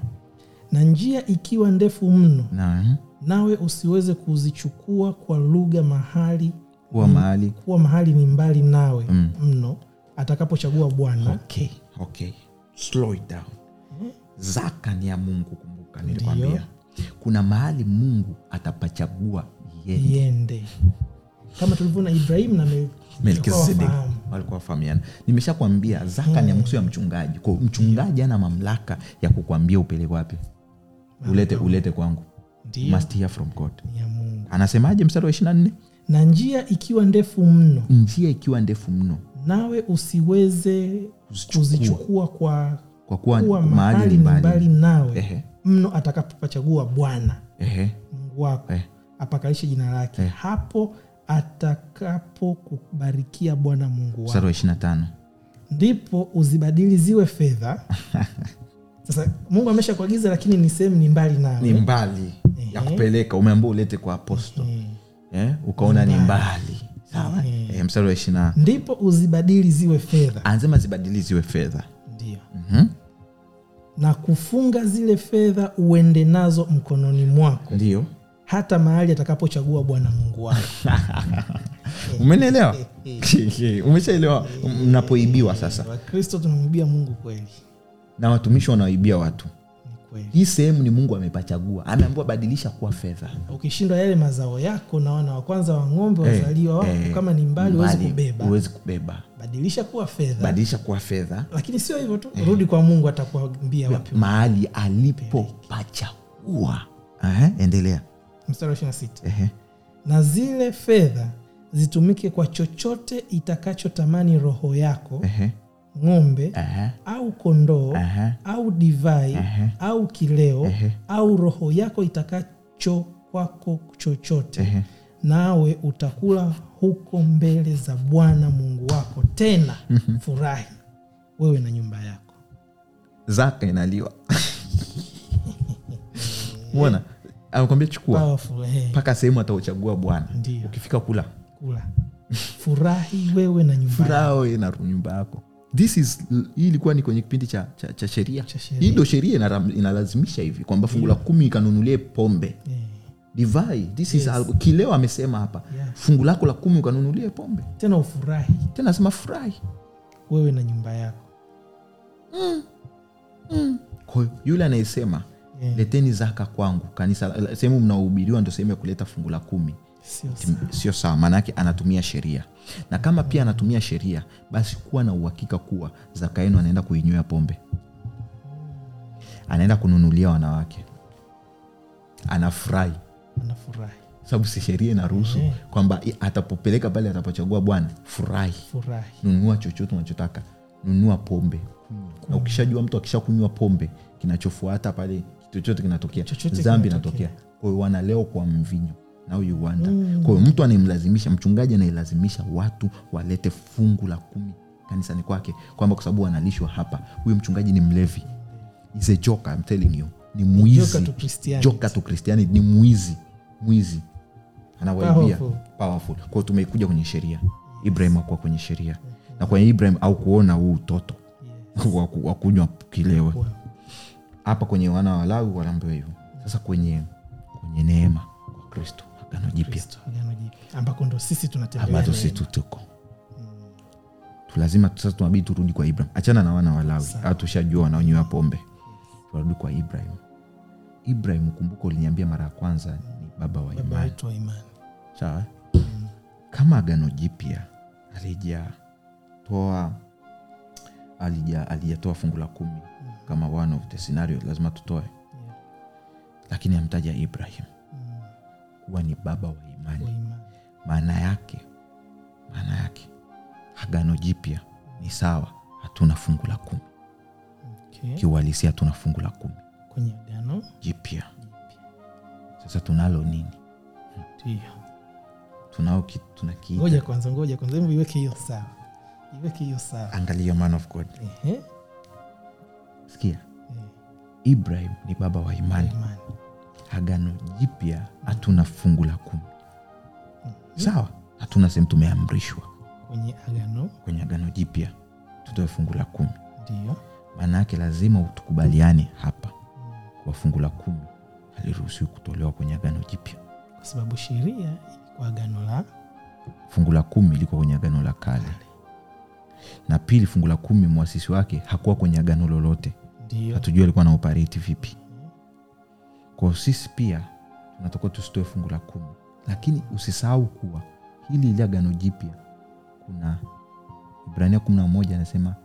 Speaker 2: Na njia ikiwa ndefu mno
Speaker 1: na mhm.
Speaker 2: nawe usiweze kuzichukua kwa lugha mahali
Speaker 1: kuwa mahali.
Speaker 2: kuwa mahali ni mbali nawe mno atakapochagua bwana.
Speaker 1: Okay, okay. Slow it down. zaka ni ya mungu kumbuka nilikwambia. Kuna mahali mungu atapachagua yende,
Speaker 2: yende. kama tulivyoona ibrahimu na Mel-
Speaker 1: melkisedek
Speaker 2: wafahamu.
Speaker 1: walikuwa wafahamiana. Nimeshakwambia zaka ni ya ya mchungaji. Kwa mchungaji ana mamlaka ya kukwambia upeleke wapi. Ulete ulete kwangu.
Speaker 2: Ndiyo.
Speaker 1: must hear from god. Anasemaje mstari wa ishiri na nne?
Speaker 2: Na njia ikiwa ndefu mno.
Speaker 1: Njia ikiwa ndefu mno.
Speaker 2: Nawe usiweze
Speaker 1: Kuzichukua.
Speaker 2: kwa
Speaker 1: kwa kuwa
Speaker 2: kuwa
Speaker 1: mahali mbali.
Speaker 2: nawe
Speaker 1: Ehe,
Speaker 2: mno atakapopachagua bwana mungu wako. Apakalishe jina lake. Hapo atakapokubarikia bwana mungu wako. Ndipo uzibadili ziwe fedha. <laughs> Sasa mungu amesha kuagiza lakini ni sehemu ni mbali
Speaker 1: ni
Speaker 2: mbali
Speaker 1: mbali ya kupeleka. Umeambua ulete kwa aposto. Eh, ukaona ni mbali. sawa? Eh, mstari wa ishiri
Speaker 2: ndipo uzibadili ziwe fedha.
Speaker 1: Anasema zibadili ziwe fedha.
Speaker 2: Ndio.
Speaker 1: Mhm.
Speaker 2: na kufunga zile fedha uende nazo mkononi mwako.
Speaker 1: Ndio
Speaker 2: hata mahali atakapochagua bwana mungu wako. <laughs>
Speaker 1: Umenielewa? <laughs> Umeshaelewa? Mnapoibiwa sasa.
Speaker 2: Wakristo tunamwibia mungu kweli.
Speaker 1: Na watumishi wanaoibia watu.
Speaker 2: Kweli.
Speaker 1: Hii sehemu ni mungu amepachagua. Ameambiwa badilisha kuwa fedha.
Speaker 2: Ukishindwa yale mazao yako na wana wa kwanza wa ng'ombe wazaliwa wako
Speaker 1: hey,
Speaker 2: kama ni mbali huwezi kubeba.
Speaker 1: huwezi kubeba.
Speaker 2: Badilisha kuwa fedha.
Speaker 1: Badilisha kuwa fedha.
Speaker 2: Lakini sio hivyo tu. Rudi kwa mungu atakuambia wapi?
Speaker 1: Mahali alipopachagua. Endelea
Speaker 2: mstari wa 26
Speaker 1: Ehe.
Speaker 2: na zile fedha zitumike kwa chochote itakachotamani roho yako
Speaker 1: Ehe.
Speaker 2: ng'ombe
Speaker 1: Aha.
Speaker 2: au kondoo
Speaker 1: Aha.
Speaker 2: au divai
Speaker 1: Ehe.
Speaker 2: au kileo
Speaker 1: Ehe.
Speaker 2: au roho yako itakacho kwako chochote
Speaker 1: Ehe.
Speaker 2: nawe utakula huko mbele za bwana mungu wako tena furahi wewe na nyumba yako
Speaker 1: zaka inaliwa <laughs> mona amekwambia chukua. Mpaka sehemu atauchagua bwana. Ukifika kula.
Speaker 2: Kula. <laughs> Furahi wewe na nyumba
Speaker 1: furaha wewe na nyumba yako. This is hii ilikuwa ni kwenye kipindi cha, cha, cha sheria. Hii ndo sheria inalazimisha hivi kwamba fungu la kumi ikanunulie pombe.
Speaker 2: Yeah.
Speaker 1: divai. This is al- kileo amesema hapa.
Speaker 2: Yeah.
Speaker 1: fungu lako la kumi ukanunulie pombe.
Speaker 2: Tena ufurahi.
Speaker 1: Tena asema furahi.
Speaker 2: Wewe na nyumba yako.
Speaker 1: Kwa hiyo yule anayesema
Speaker 2: Eh,
Speaker 1: leteni zaka kwangu. Kanisa sehemu mnaohubiriwa ndo sehemu ya kuleta fungu la kumi.
Speaker 2: Sio sawa.
Speaker 1: sawa. Maanaake anatumia sheria. Na kama pia anatumia sheria basi kuwa na uhakika kuwa zaka yenu anaenda kuinywea pombe. Anaenda kununulia wanawake. Anafurahi.
Speaker 2: Anafurahi.
Speaker 1: Sababu si sheria inaruhusu
Speaker 2: yeah.
Speaker 1: kwamba atapopeleka pale atapochagua bwana furahi. Nunua chochote unachotaka. Nunua pombe. Kunywa. na ukishajua mtu akisha kunywa pombe kinachofuata pale chochote kinatokea zambi inatokea. Kwa wanaleo kwa mvinyo nauanda you wonder kwa mtu anayemlazimisha mchungaji anayelazimisha watu walete fungu la kumi kanisani kwake kwamba kwa sababu wanalishwa hapa huyu mchungaji ni mlevi. Is a joker, I'm telling you. Ni mwizi.
Speaker 2: to Christianity,
Speaker 1: ni mwizi. Mwizi. Anawaibia.
Speaker 2: Powerful.
Speaker 1: kwao tumekuja kwenye sheria. Ibrahim akuwa kwenye sheria. Na kwenye ibrahim au kuona huu utoto <laughs> ku- wa kunywa kilewe hapa kwenye wana wa Lawi wanaambiwa hivyo. Sasa kwenye kwenye neema kwa kristo agano jipya.
Speaker 2: Ambako ndo sisi tunatembea
Speaker 1: ambazo
Speaker 2: neema.
Speaker 1: tuko. Lazima sasa tunabidi turudi kwa ibrahim achana na wana wa Lawi. Tushajua wanaonywa pombe turudi kwa ibrahim ibrahim kumbuka uliniambia mara ya kwanza ni baba wa imani. sawa? Kama agano jipya alijatoa alija fungu la kumi kama one of the scenario lazima tutoe. Lakini amtaja ibrahim kuwa ni baba wa imani. Maana yake maana yake agano jipya ni sawa hatuna fungu la kumi.
Speaker 2: Okay.
Speaker 1: kiuhalisia hatuna fungu la kumi.
Speaker 2: Kwenye agano
Speaker 1: jipya. sasa tunalo nini?
Speaker 2: Ndio.
Speaker 1: Tunao
Speaker 2: ngoja kwanza ngoja kwanza hebu iweke hiyo sawa iweke hiyo sawa
Speaker 1: angalia man of god.
Speaker 2: Ehe,
Speaker 1: sikia.
Speaker 2: Eh,
Speaker 1: ibrahim ni baba wa
Speaker 2: wa
Speaker 1: imani.
Speaker 2: Imani
Speaker 1: agano jipya hatuna fungu la kumi. Sawa? Hatuna sehemu tumeamrishwa.
Speaker 2: Kwenye agano.
Speaker 1: Kwenye agano jipya tutoe fungu la kumi.
Speaker 2: Ndio.
Speaker 1: Maana yake lazima tukubaliane hapa kwa fungu la kumi haliruhusiwi kutolewa kwenye agano jipya.
Speaker 2: Kwa sababu sheria ilikuwa agano la
Speaker 1: fungu la kumi ilikuwa kwenye agano la kale na pili fungu la kumi mwasisi wake hakuwa kwenye agano lolote. Hatujui alikuwa na operate vipi. Kwao sisi pia tunatakiwa tusitoe fungu la kumi. Lakini usisahau kuwa hili ili agano jipya kuna ibrania kumi na moja anasema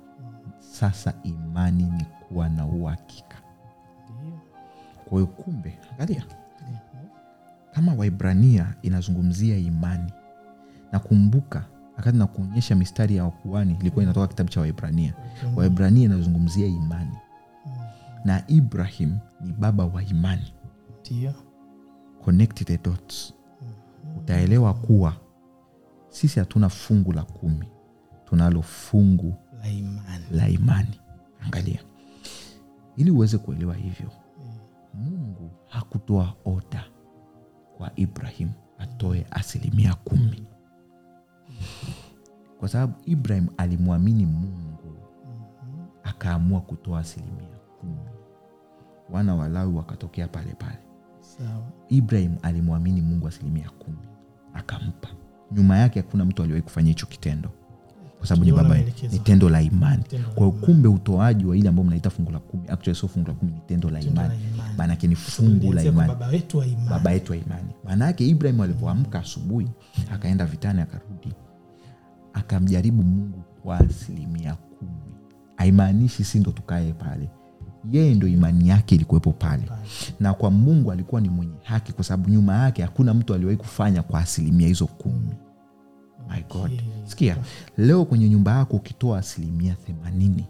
Speaker 1: sasa imani ni kuwa na uhakika. Kwa hiyo kumbe angalia. Kama waibrania inazungumzia imani na kumbuka wakati na kuonyesha mistari ya wakuani ilikuwa inatoka kitabu cha waibrania waibrania inazungumzia imani. Na ibrahim ni baba wa imani. Connect the dots. Utaelewa kuwa sisi hatuna fungu la kumi. Tunalo fungu
Speaker 2: la imani.
Speaker 1: la imani. Angalia. Ili uweze kuelewa hivyo mungu hakutoa oda kwa ibrahim atoe asilimia kumi kwa sababu ibrahim alimwamini mungu. Akaamua kutoa asilimia kumi. Wana walawi wakatokea pale pale.
Speaker 2: Sawa.
Speaker 1: Ibrahim alimwamini mungu asilimia kumi. Akampa. Nyuma yake hakuna mtu aliwahi kufanya hicho kitendo. Kwa sababu ni baba ni tendo la imani.
Speaker 2: Kwao
Speaker 1: kwa hiyo kumbe utoaji wa ile ambao mnaita fungu la kumi actually sio fungu la kumi ni tendo la imani. maanake ni fungu la imani.
Speaker 2: baba wetu wa imani.
Speaker 1: Baba yetu wa imani. Maana yake ibrahim alivyoamka asubuhi akaenda vitani akarudi akamjaribu mungu kwa asilimia kumi. Haimaanishi si ndo tukae pale. Yeye ndo imani yake ilikuwepo pale. Na kwa mungu alikuwa ni mwenye haki kwa sababu nyuma yake hakuna mtu aliwahi kufanya kwa asilimia hizo kumi. My god. Sikia leo kwenye nyumba yako ukitoa asilimia themanini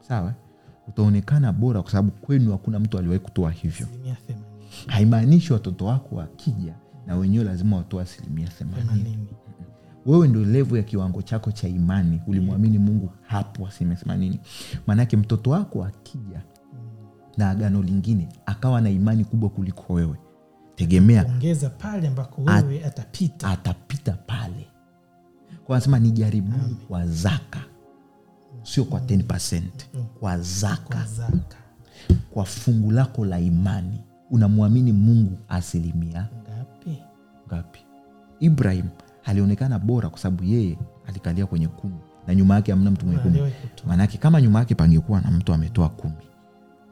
Speaker 1: sawa? Utaonekana bora kwa sababu kwenu hakuna mtu aliwahi kutoa hivyo. Haimaanishi watoto wako wakija na wenyewe lazima watoe asilimia themanini wewe ndio levu ya kiwango chako cha imani. Ulimwamini mungu hapo asilimia nini. Maanake mtoto wako akija na agano lingine akawa na imani kubwa kuliko wewe. Tegemea
Speaker 2: ongeza pale ambako wewe atapita.
Speaker 1: atapita pale. Kwa anasema ni jaribuni kwa zaka. Sio kwa 10 kwa zaka.
Speaker 2: Kwa zaka.
Speaker 1: Kwa fungu lako la imani. Unamwamini mungu asilimia
Speaker 2: ngapi?
Speaker 1: ngapi? Ibrahim alionekana bora kwa sababu yeye alikalia kwenye kumi. Na nyuma yake amna mtu mwenye kumi. Maanake kama nyuma yake pangekuwa na mtu ametoa kumi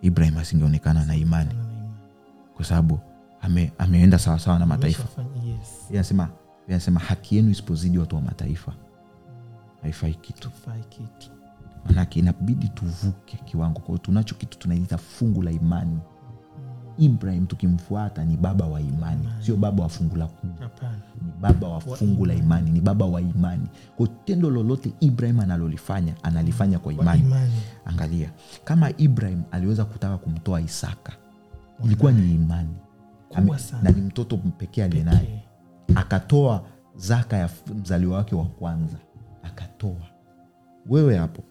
Speaker 1: ibrahim asingeonekana na imani. kwa sababu ame, ameenda sawasawa na mataifa. Anasema yes. Haki yenu isipozidi watu wa mataifa. Haifai kitu. Manake inabidi tuvuke kiwango. Kwao tunacho kitu tunaita fungu la imani. Ibrahim tukimfuata ni baba wa imani. Sio baba wa fungu la kumi baba wa fungu la imani ni baba wa imani. Kwa tendo lolote ibrahim analolifanya analifanya kwa
Speaker 2: kwa
Speaker 1: imani. angalia kama ibrahim aliweza kutaka kumtoa isaka ilikuwa ni imani. Ame- na ni mtoto pekee aliye naye akatoa zaka ya mzaliwa wake wa kwanza. Akatoa. Wewe hapo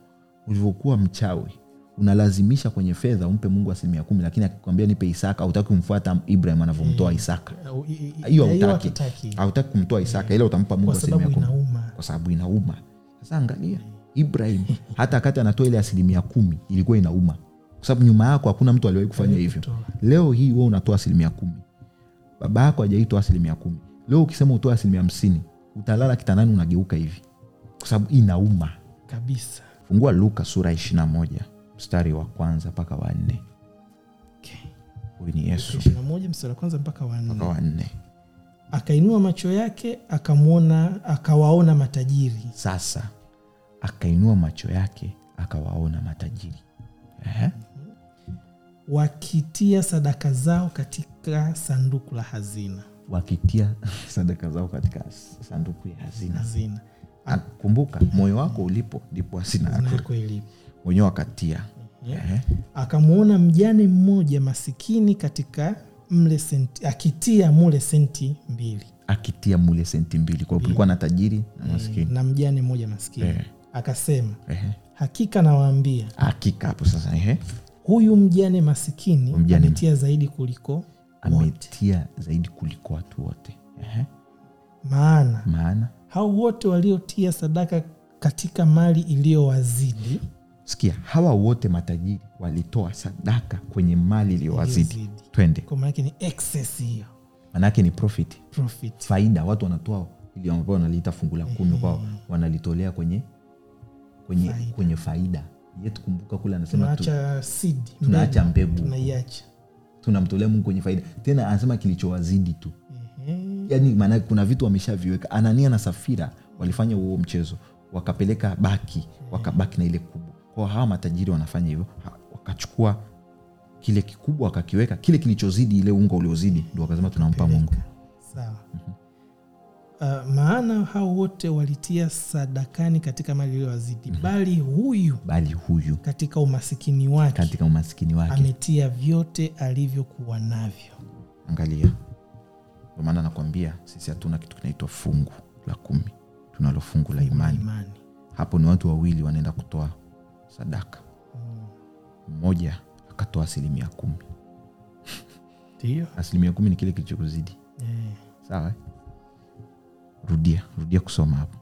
Speaker 1: ulivyokuwa mchawi unalazimisha kwenye fedha umpe mungu asilimia kumi lakini akikwambia nipe isaka autaki kumfuata ibrahim anavyomtoa isaka.
Speaker 2: Au- i- i-
Speaker 1: hiyo hautaki. hautaki kumtoa isaka ila utampa mungu asilimia kumi. kwa sababu inauma. Sasa angalia ibrahim <laughs> hata wakati anatoa ile asilimia kumi ilikuwa inauma. Kwa sababu nyuma yako hakuna mtu aliwahi kufanya hivyo. leo hii we unatoa asilimia kumi. Baba yako hajaitoa asilimia kumi. Leo ukisema utoe asilimia hamsini utalala kitandani unageuka hivi. Kwa sababu inauma.
Speaker 2: Kabisa.
Speaker 1: Fungua luka sura ishirina moja mstari wa kwanza mpaka wanne
Speaker 2: Okay.
Speaker 1: huyu ni yesu.
Speaker 2: Mstari wa kwanza mpaka
Speaker 1: wanne wa
Speaker 2: akainua macho yake akamwona akawaona matajiri.
Speaker 1: Sasa akainua macho yake akawaona matajiri. Ehe.
Speaker 2: wakitia sadaka zao katika sanduku la hazina.
Speaker 1: Wakitia <laughs> sadaka zao katika sanduku ya hazina.
Speaker 2: Hazina.
Speaker 1: Kumbuka moyo wako ulipo ndipo hazina yako
Speaker 2: ilipo
Speaker 1: mwenyewe akatia
Speaker 2: Yeah. Akamwona mjane mmoja masikini katika mle senti, akitia mule senti mbili
Speaker 1: akitia mule senti mbili kwao kulikuwa na tajiri na maskini
Speaker 2: na mjane mmoja maskini
Speaker 1: yeah.
Speaker 2: akasema
Speaker 1: yeah.
Speaker 2: hakika nawaambia
Speaker 1: hakika hapo sasa yeah.
Speaker 2: huyu mjane masikini
Speaker 1: Mjane-
Speaker 2: ametia zaidi kuliko wote
Speaker 1: ametia zaidi kuliko watu wote yeah.
Speaker 2: maana
Speaker 1: maana
Speaker 2: hao wote waliotia sadaka katika mali iliyowazidi
Speaker 1: sikia hawa wote matajiri walitoa sadaka kwenye mali iliyowazidi. Twende.
Speaker 2: Maanake ni excess hiyo.
Speaker 1: Manake ni profit.
Speaker 2: Profit.
Speaker 1: Faida watu wanatoa ili ambao wanaliita fungu la kumi kwao wanalitolea kwenye kwenye
Speaker 2: Faida.
Speaker 1: kwenye faida. Yetu kumbuka kule anasema
Speaker 2: tunaacha seed
Speaker 1: tunaacha mbegu.
Speaker 2: tunaiacha.
Speaker 1: Tunamtolea mungu kwenye faida. Tena anasema kilichowazidi tu.
Speaker 2: Ehe.
Speaker 1: yani maana kuna vitu wameshaviweka. Anania na safira walifanya huo mchezo. Wakapeleka baki wakabaki na ile kubwa kwao hawa matajiri wanafanya hivyo wakachukua kile kikubwa wakakiweka kile kilichozidi ile unga uliozidi ndo wakasema tunampa mungu.
Speaker 2: Sawa. Uh, maana hao wote walitia sadakani katika mali iliyowazidi bali huyu
Speaker 1: bali huyu
Speaker 2: katika umasikini wake
Speaker 1: katika umaskini wake.
Speaker 2: ametia vyote alivyokuwa navyo.
Speaker 1: Angalia. Ndio maana nakwambia sisi hatuna kitu kinaitwa fungu la kumi tunalo fungu la imani.
Speaker 2: Imani.
Speaker 1: Hapo ni watu wawili wanaenda kutoa sadaka. Mmoja akatoa asilimia kumi.
Speaker 2: Ndio. <laughs>
Speaker 1: Asilimia kumi ni kile kilichokuzidi.
Speaker 2: Yeah.
Speaker 1: sawa eh? rudia rudia kusoma hapo.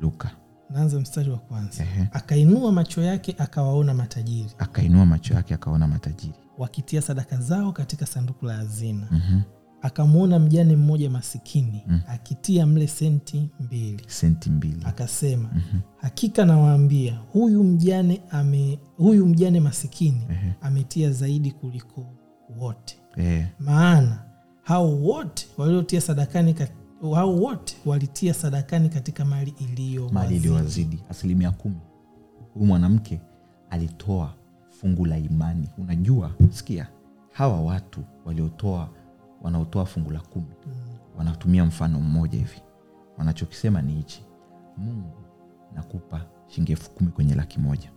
Speaker 1: Luka.
Speaker 2: Naanza mstari wa kwanza.
Speaker 1: Ehe.
Speaker 2: akainua macho yake akawaona matajiri.
Speaker 1: Akainua macho yake akaona matajiri.
Speaker 2: Wakitia sadaka zao katika sanduku la hazina.
Speaker 1: Mhm.
Speaker 2: Akamwona mjane mmoja masikini akitia mle senti mbili.
Speaker 1: Senti mbili.
Speaker 2: Akasema hakika nawaambia huyu mjane ame, huyu mjane masikini ametia zaidi kuliko wote.
Speaker 1: Eh,
Speaker 2: maana hao wote waliotia sadakani kat- hao wote walitia sadakani katika mali iliyo
Speaker 1: mali iliyowazidi. Asilimia kumi. Huyu mwanamke alitoa fungu la imani. Unajua sikia hawa watu waliotoa wanaotoa fungu la kumi. Wanatumia mfano mmoja hivi. Wanachokisema ni hichi. Mungu nakupa shilingi elfu kumi kwenye laki moja.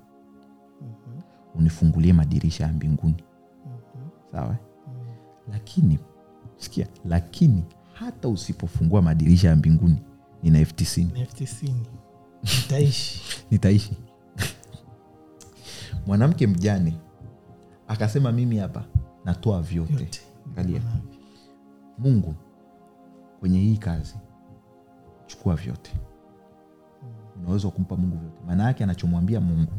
Speaker 1: Unifungulie madirisha ya mbinguni. Sawa? Lakini sikia lakini hata usipofungua madirisha ya mbinguni nina elfu tisini.
Speaker 2: Nitaishi. <laughs>
Speaker 1: Nitaishi. Mwanamke mjane akasema mimi hapa natoa vyote.
Speaker 2: Yote
Speaker 1: angalia mungu kwenye hii kazi chukua vyote. Unaweza kumpa mungu vyote. Maana yake anachomwambia mungu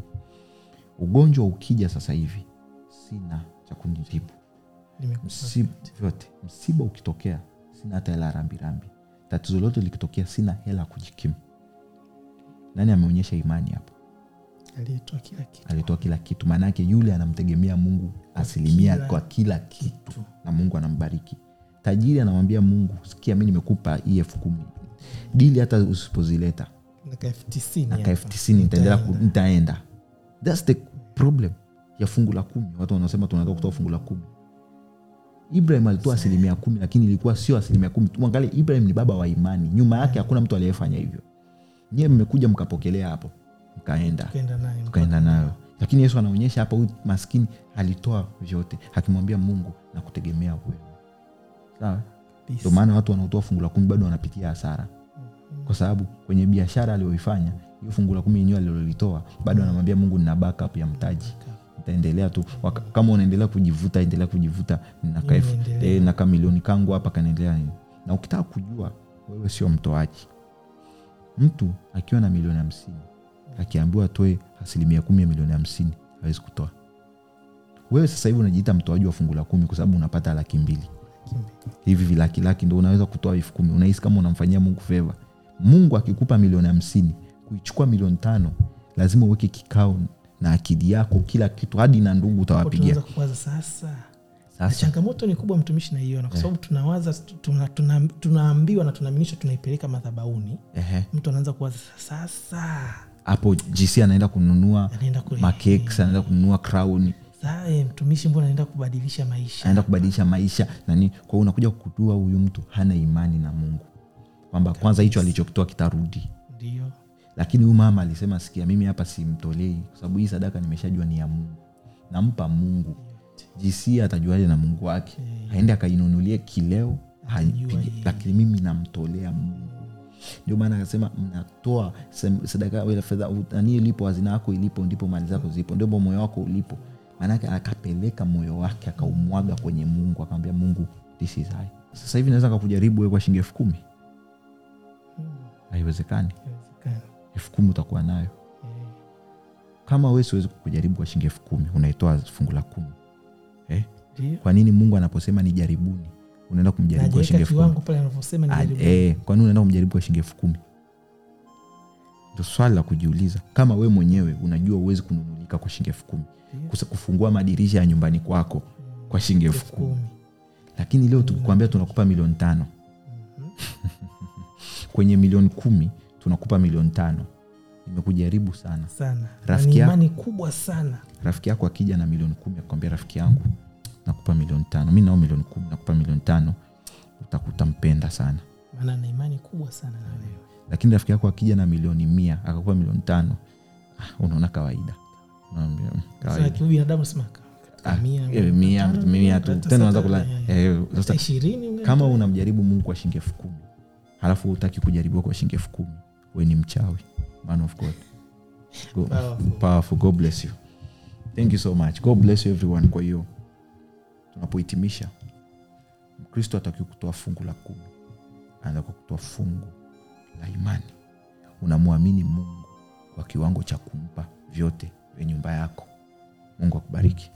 Speaker 1: ugonjwa ukija sasa hivi sina cha kunitibu msiba vyote. msiba ukitokea sina hata hela rambirambi. Tatizo lote likitokea sina hela kujikimu. Nani ameonyesha imani hapo?
Speaker 2: Alitoa kila kitu.
Speaker 1: Alitoa kila kitu. Maanaake yule anamtegemea mungu asilimia kwa kila kitu.
Speaker 2: kitu.
Speaker 1: Na mungu anambariki tajiri anamwambia mungu sikia mi nimekupa hii elfu kumi. Dili hata usipozileta.
Speaker 2: Naka elfu tisini Nitaenda.
Speaker 1: thats the problem ya fungu la kumi. Watu wanasema tunataka kutoa fungu la kumi. Ibrahim alitoa asilimia kumi lakini ilikuwa sio asilimia kumi mwangalie ibrahim ni baba wa imani. Nyuma yake hakuna mtu aliyefanya hivyo. Nyiwe mmekuja mkapokelea hapo. Mkaenda.
Speaker 2: Tukaenda
Speaker 1: nayo. Lakini yesu anaonyesha hapa huyu maskini alitoa vyote akimwambia mungu na kutegemea wewe sawa? Ndio maana watu wanaotoa fungu la kumi bado wanapitia hasara. Kwa sababu kwenye biashara aliyoifanya hiyo fungu la kumi yenyewe alilolitoa bado anamwambia mungu nina backup ya mtaji. Nitaendelea tu. Waka, kama unaendelea kujivuta endelea kujivuta naka eh, naka milioni kangu hapa kanaendelea na ukitaka kujua wewe sio mtoaji. Mtu akiwa na milioni hamsini akiambiwa atoe asilimia kumi ya milioni hamsini hawezi kutoa. Wewe sasa hivi unajiita mtoaji wa fungu la kumi kwa sababu unapata laki mbili. Hivi vilakilaki ndo unaweza kutoa elfu kumi. Unahisi kama unamfanyia mungu feva mungu akikupa milioni hamsini kuichukua milioni tano lazima uweke kikao na akili yako kila kitu hadi na ndugu utawapigia.
Speaker 2: Sasa.
Speaker 1: Sasa.
Speaker 2: Changamoto ni kubwa mtumishi naiona kwa sababu tunawaza tuna, tuna, tunaambiwa na tunaaminishwa tunaipeleka madhabauni. Mtu anaanza kuwaza sasa.
Speaker 1: Hapo gc anaenda kununua makeks anaenda kununua crown
Speaker 2: Eh, mtumishi mbona anaenda kubadilisha maisha?
Speaker 1: Anaenda kubadilisha maisha nani? Kwa hiyo unakuja kukutua huyu mtu hana imani na mungu. Kwamba kwanza hicho alichokitoa kitarudi.
Speaker 2: Ndio.
Speaker 1: Lakini huyu mama alisema sikia mimi hapa simtolei kwa sababu hii sadaka nimeshajua ni ya mungu. Nampa mungu. Jc atajuaje na mungu wake? Aende akainunulie kileo lakini mimi namtolea mungu. Ndio maana akasema mnatoa sadaka fedha nani ilipo hazina yako ilipo ndipo mali zako zipo. Ndipo moyo wako ulipo maanake akapeleka moyo wake akaumwaga kwenye mungu akamwambia mungu this is I. sasa hivi naweza kakujaribu we kwa shilingi elfu kumi? Haiwezekani. Elfu kumi utakuwa nayo. Kama we siwezi kukujaribu kwa shilingi elfu kumi unaitoa fungu la kumi. Eh? kwa nini mungu anaposema ni jaribuni unaenda kumjaribu kwa shilingi elfu kumi?
Speaker 2: kiwango pale anavyosema ni
Speaker 1: Ah,
Speaker 2: jaribu.
Speaker 1: eh, kwa nini unaenda kumjaribu kwa shilingi elfu kumi ndo swali la kujiuliza. Kama we mwenyewe unajua uwezi kununulika kwa shilingi elfu kumi yeah. Kufungua madirisha ya nyumbani kwako kwa shilingi elfu kumi. lakini leo tukikwambia tunakupa milioni tano. <laughs> Kwenye milioni kumi tunakupa milioni tano. Imekujaribu sana.
Speaker 2: Sana.
Speaker 1: Rafiki yako-
Speaker 2: kubwa sana.
Speaker 1: rafiki yako akija na milioni kumi akwambia rafiki yangu nakupa milioni tano. Mi nao milioni kumi nakupa milioni tano. Utakuta mpenda sana.
Speaker 2: Maana na imani kubwa sana na wewe
Speaker 1: lakini rafiki yako akija na milioni mia akakupa milioni tano ah, unaona kawaida. "Mm, Ah,
Speaker 2: mia,
Speaker 1: eh, tu. tena eh, kama unamjaribu mungu kwa shilingi elfu kumi halafu utaki kujaribiwa kwa shilingi elfu kumi we ni mchawi. Man of god. Go,
Speaker 2: Powerful.
Speaker 1: powerful. God bless you. Thank you so much. God bless you everyone. Kwa hiyo tunapohitimisha mkristo ataki kutoa fungu la kumi. Anatakiwa kutoa fungu la imani. Unamwamini mungu kwa kiwango cha kumpa vyote vya nyumba yako. Mungu akubariki